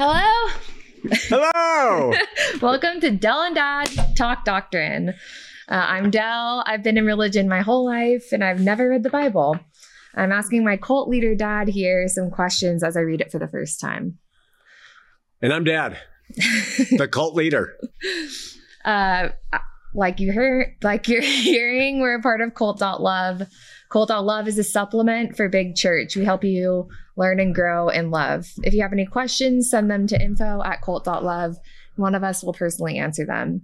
Hello. Hello. Welcome to Dell and Dad Talk Doctrine. Uh, I'm Dell. I've been in religion my whole life and I've never read the Bible. I'm asking my cult leader dad here some questions as I read it for the first time. and I'm Dad, the cult leader. Uh, like you heard, like you're hearing, we're a part of Cult Love. Cult.love. Cult.love is a supplement for Big Church. We help you learn and grow in love. If you have any questions, send them to info at Cult.love. One of us will personally answer them.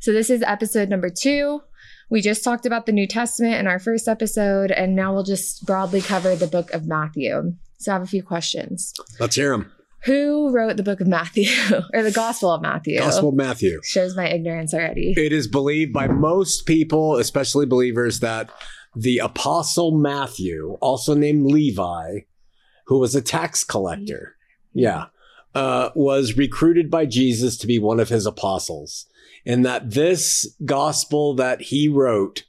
So this is episode number two. We just talked about the New Testament in our first episode, and now we'll just broadly cover the book of Matthew. So I have a few questions. Let's hear him. Who wrote the book of Matthew or the Gospel of Matthew? Gospel of Matthew. Shows my ignorance already. It is believed by most people, especially believers, that the apostle Matthew, also named Levi, who was a tax collector, yeah, uh, was recruited by Jesus to be one of his apostles, and that this gospel that he wrote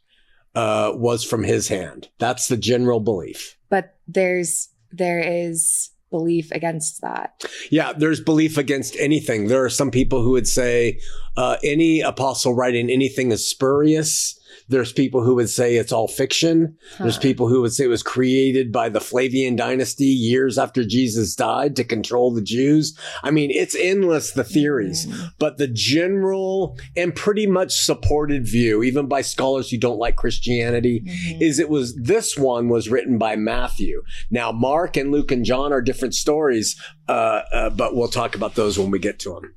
uh, was from his hand. That's the general belief. But there's there is belief against that. Yeah, there's belief against anything. There are some people who would say uh, any apostle writing anything is spurious. There's people who would say it's all fiction. There's people who would say it was created by the Flavian dynasty years after Jesus died to control the Jews. I mean, it's endless, the theories. Mm. But the general and pretty much supported view, even by scholars who don't like Christianity, Mhm. is it was this one was written by Matthew. Now, Mark and Luke and John are different stories, uh, uh, but we'll talk about those when we get to them.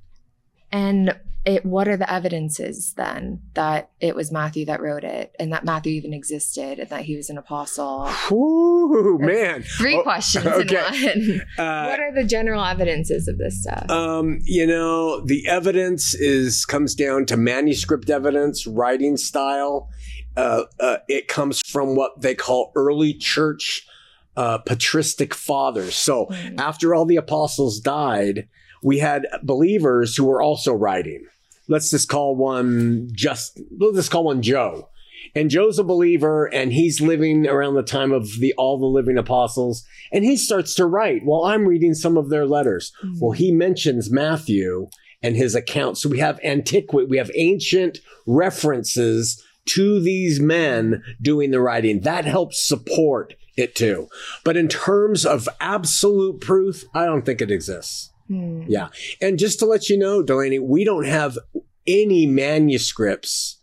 And it, what are the evidences then that it was Matthew that wrote it and that Matthew even existed and that he was an apostle? Whew, man. Three Oh, questions okay. in one. Uh, what are the general evidences of this stuff? um, you know, the evidence is comes down to manuscript evidence, writing style. Uh, uh, it comes from what they call early church uh, patristic fathers. So Mm. after all the apostles died, we had believers who were also writing. Let's just call one just let's just call one Joe. And Joe's a believer and he's living around the time of the all the living apostles and he starts to write while I'm reading some of their letters. Mm. Well, he mentions Matthew and his account. So we have antiquity, we have ancient references to these men doing the writing. That helps support it too. But in terms of absolute proof, I don't think it exists. Hmm. Yeah. And just to let you know, Delaney, we don't have any manuscripts,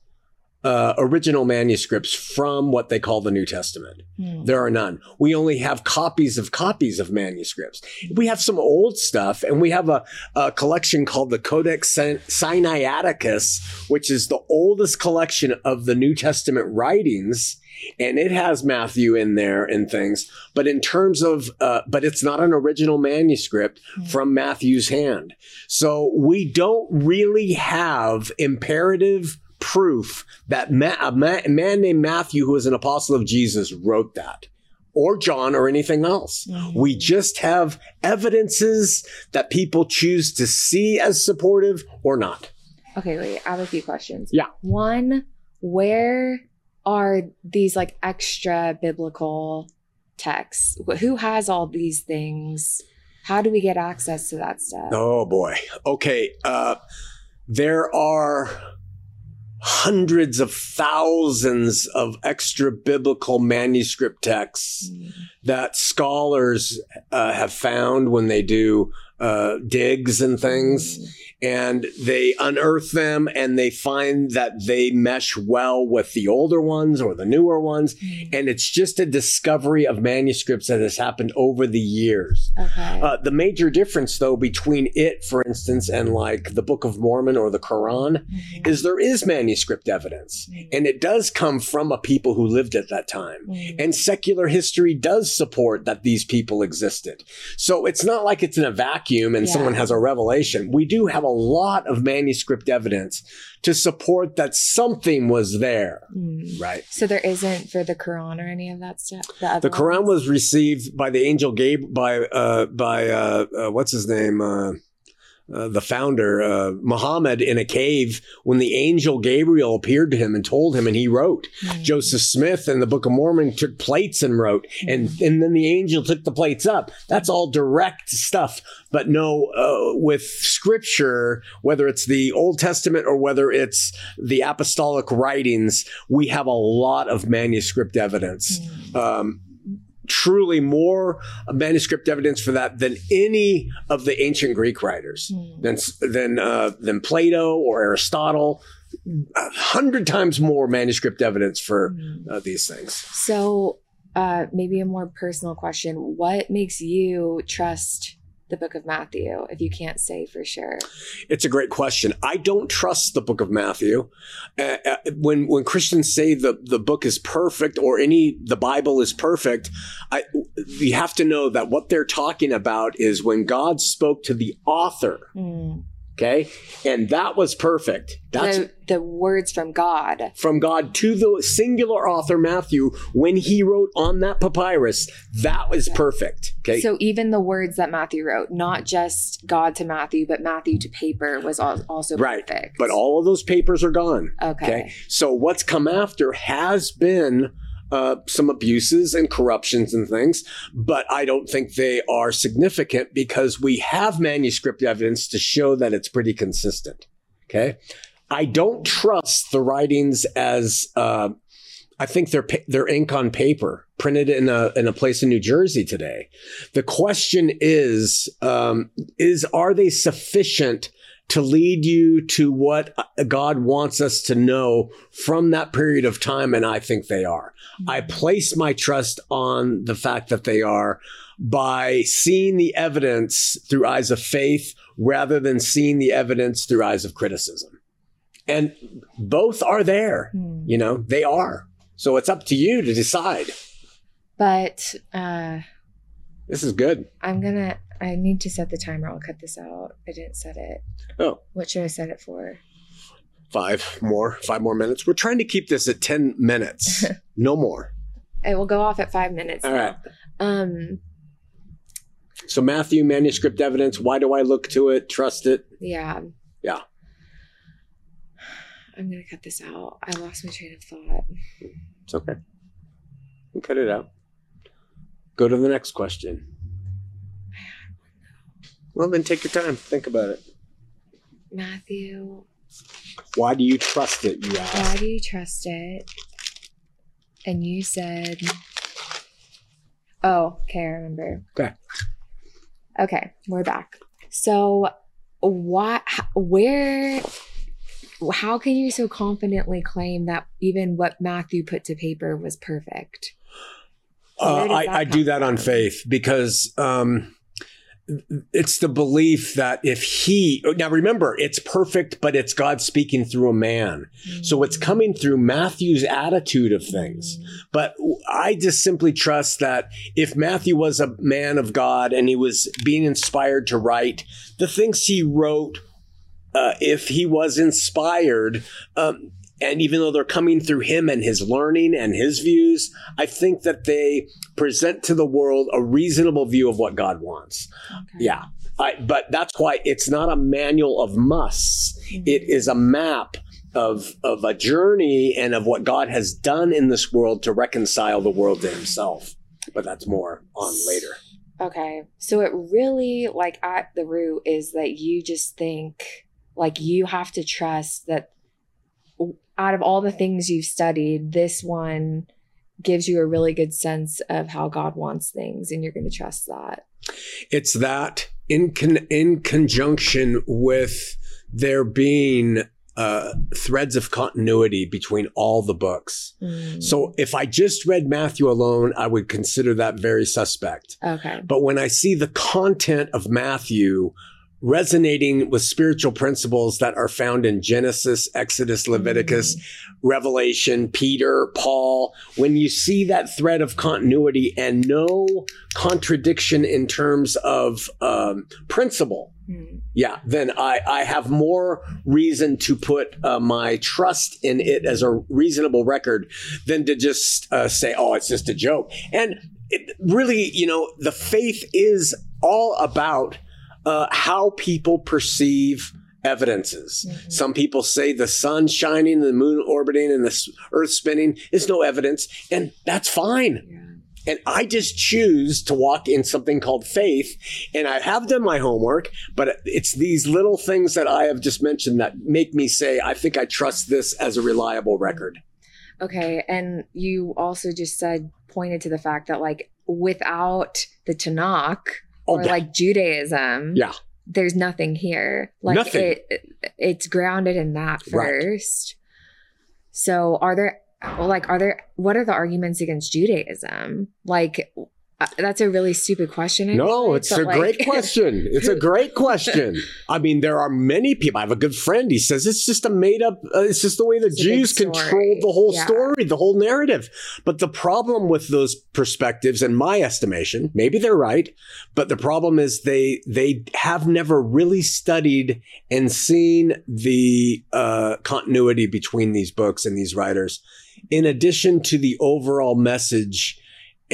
uh, original manuscripts from what they call the New Testament. Hmm. There are none. We only have copies of copies of manuscripts. We have some old stuff, and we have a, a collection called the Codex Sin- Sinaiticus, which is the oldest collection of the New Testament writings. And it has Matthew in there and things, but in terms of, uh, but it's not an original manuscript from Matthew's hand. So we don't really have imperative proof that ma- a, ma- a man named Matthew, who was an apostle of Jesus, wrote that, or John, or anything else. Mhm. We just have evidences that people choose to see as supportive or not. Okay, wait. I have a few questions. Yeah. One, where are these like extra biblical texts? Who has all these things? How do we get access to that stuff? Oh boy. Okay. Uh, there are hundreds of thousands of extra biblical manuscript texts Hmm. that scholars uh, have found when they do uh, digs and things. and they unearth them and they find that they mesh well with the older ones or the newer ones. Hmm. And it's just a discovery of manuscripts that has happened over the years. Okay. Uh, the major difference, though, between it, for instance, and like the Book of Mormon or the Quran Mhm. is there is manuscript evidence. Mhm. And it does come from a people who lived at that time. Mhm. And secular history does support that these people existed. So it's not like it's in a vacuum and Yeah. someone has a revelation. We do have a lot of manuscript evidence to support that something was there, Mm. right? So there isn't for the Quran or any of that stuff. The, The Quran ones? was received by the angel Gabe by uh by uh, uh what's his name uh the founder, uh, Muhammad, in a cave when the angel Gabriel appeared to him and told him, and he wrote. Mm. Joseph Smith in the Book of Mormon took plates and wrote, and and then the angel took the plates up. That's all direct stuff. But no, uh, with Scripture, whether it's the Old Testament or whether it's the apostolic writings, we have a lot of manuscript evidence. Mm. Um, truly more manuscript evidence for that than any of the ancient Greek writers, Mm. than than uh, than Plato or Aristotle. A hundred times more manuscript evidence for Mm. uh, these things. So, uh, maybe a more personal question. What makes you trust the book of Matthew if you can't say for sure? It's a great question. I don't trust the book of Matthew. Uh, uh, when when Christians say the the book is perfect or any the Bible is perfect, I you have to know that what they're talking about is when God spoke to the author. Mm. Okay, and that was perfect. That's The, the words from God. from God to the singular author Matthew when he wrote on that papyrus. That was Yeah. perfect. Okay, So even the words that Matthew wrote, not just God to Matthew, but Matthew to paper, was also Right. perfect. but all of those papers are gone. okay. Okay. So what's come after has been uh, some abuses and corruptions and things, but I don't think they are significant because we have manuscript evidence to show that it's pretty consistent. Okay. I don't trust the writings as uh, I think they're they're ink on paper, printed in a in a place in New Jersey today. The question is um, is are they sufficient to lead you to what God wants us to know from that period of time? And I think they are. I place my trust on the fact that they are by seeing the evidence through eyes of faith rather than seeing the evidence through eyes of criticism. And both are there. Hmm. You know, they are. So it's up to you to decide. But uh, This is good. I'm gonna. I need to set the timer. I'll cut this out. I didn't set it. Oh, What should I set it for? five more, five more minutes. We're trying to keep this at 10 minutes. No more. It will go off at five minutes. All now. right. Um. So, Matthew, manuscript evidence. Why do I look to it, trust it? Yeah. Yeah. I'm gonna cut this out. I lost my train of thought. It's okay. We cut it out. Go to the next question. Well, then take your time. Think about it. Matthew, Why do you trust it, you why do you trust it? And you said, "Oh, okay, I remember." Okay. Okay, we're back. So, why? Where? How can you so confidently claim that even what Matthew put to paper was perfect? Uh, I, I do that on faith because um, it's the belief that if he now remember it's perfect, but it's God speaking through a man, so it's coming through Matthew's attitude of things. But I just simply trust that if Matthew was a man of God and he was being inspired to write, the things he wrote, uh, if he was inspired, um, and even though they're coming through him and his learning and his views, I think that they present to the world a reasonable view of what God wants. Okay. Yeah. I, but that's why it's not a manual of musts. Mhm. It is a map of of a journey and of what God has done in this world to reconcile the world to Himself. But that's more on later. Okay. So it really, like, at the root is that you just think, like, you have to trust that out of all the things you've studied, this one gives you a really good sense of how God wants things, and you're going to trust that. It's that in con- in conjunction with there being uh, threads of continuity between all the books. Mm. So if I just read Matthew alone, I would consider that very suspect. okay. But when I see the content of Matthew resonating with spiritual principles that are found in Genesis, Exodus, Leviticus, Revelation, Peter, Paul, when you see that thread of continuity and no contradiction in terms of um, principle, Mm. yeah, then I, I have more reason to put uh, my trust in it as a reasonable record than to just uh, say, oh, it's just a joke. And it really, you know, the faith is all about uh, how people perceive evidences. Mhm. Some people say the sun shining, the moon orbiting, and the earth spinning is no evidence, and that's fine. Yeah. And I just choose to walk in something called faith. And I have done my homework, but it's these little things that I have just mentioned that make me say, I think I trust this as a reliable record. Okay. And you also just said, pointed to the fact that, like, without the Tanakh Oh, or yeah. like Judaism, Yeah. there's nothing here. Like, Nothing. It, it's grounded in that Right. first. So, are there, well, like, are there, what are the arguments against Judaism? Like, uh, that's a really stupid question. I No, like, it's a like- great question. It's a great question. I mean, there are many people. I have a good friend. He says it's just a made up, uh, it's just the way the It's Jews controlled the whole Yeah. story, the whole narrative. But the problem with those perspectives, in my estimation, maybe they're right, but the problem is they, they have never really studied and seen the uh, continuity between these books and these writers, in addition to the overall message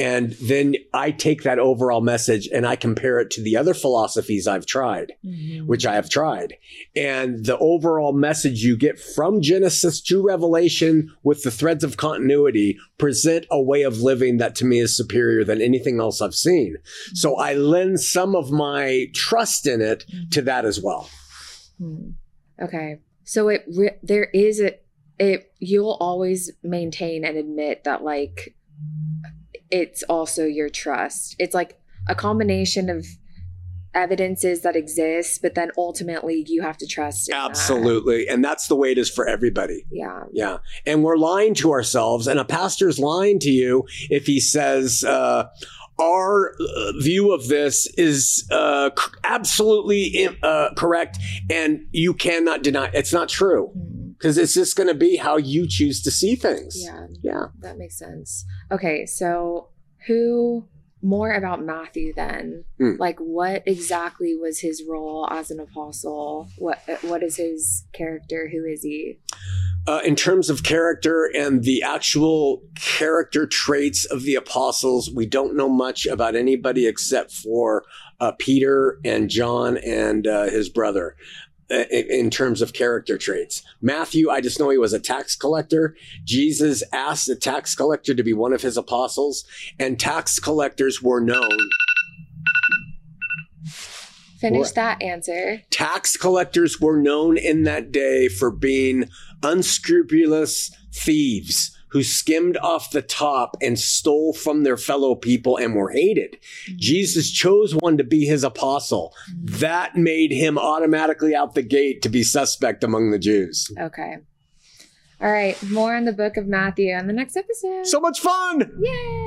and then I take that overall message and I compare it to the other philosophies I've tried, Mhm. which I have tried. And the overall message you get from Genesis to Revelation with the threads of continuity present a way of living that to me is superior than anything else I've seen. So I lend some of my trust in it to that as well. Hmm. Okay. So it re- there is a it you'll always maintain and admit that like it's also your trust. It's like a combination of evidences that exist, but then ultimately you have to trust in that. Absolutely. And that's the way it is for everybody. Yeah. Yeah. And we're lying to ourselves. And a pastor's lying to you if he says, uh, our uh, view of this is uh, absolutely uh, correct, and you cannot deny it's not true Hmm. Because it's just going to be how you choose to see things. Yeah. Yeah. That makes sense. Okay, so who more about Matthew then? Hmm. Like what exactly was his role as an apostle? What what is his character? Who is he? Uh, in terms of character and the actual character traits of the apostles, we don't know much about anybody except for uh, Peter and John and uh, his brother. Uh, In in terms of character traits, Matthew, I just know he was a tax collector. Jesus asked the tax collector to be one of his apostles, and tax collectors were known. Finish that answer. Tax collectors were known in that day for being unscrupulous thieves who skimmed off the top and stole from their fellow people and were hated. Mm-hmm. Jesus chose one to be his apostle. Mm-hmm. That made him automatically out the gate to be suspect among the Jews. Okay. All right. More in the book of Matthew on the next episode. So much fun! Yay!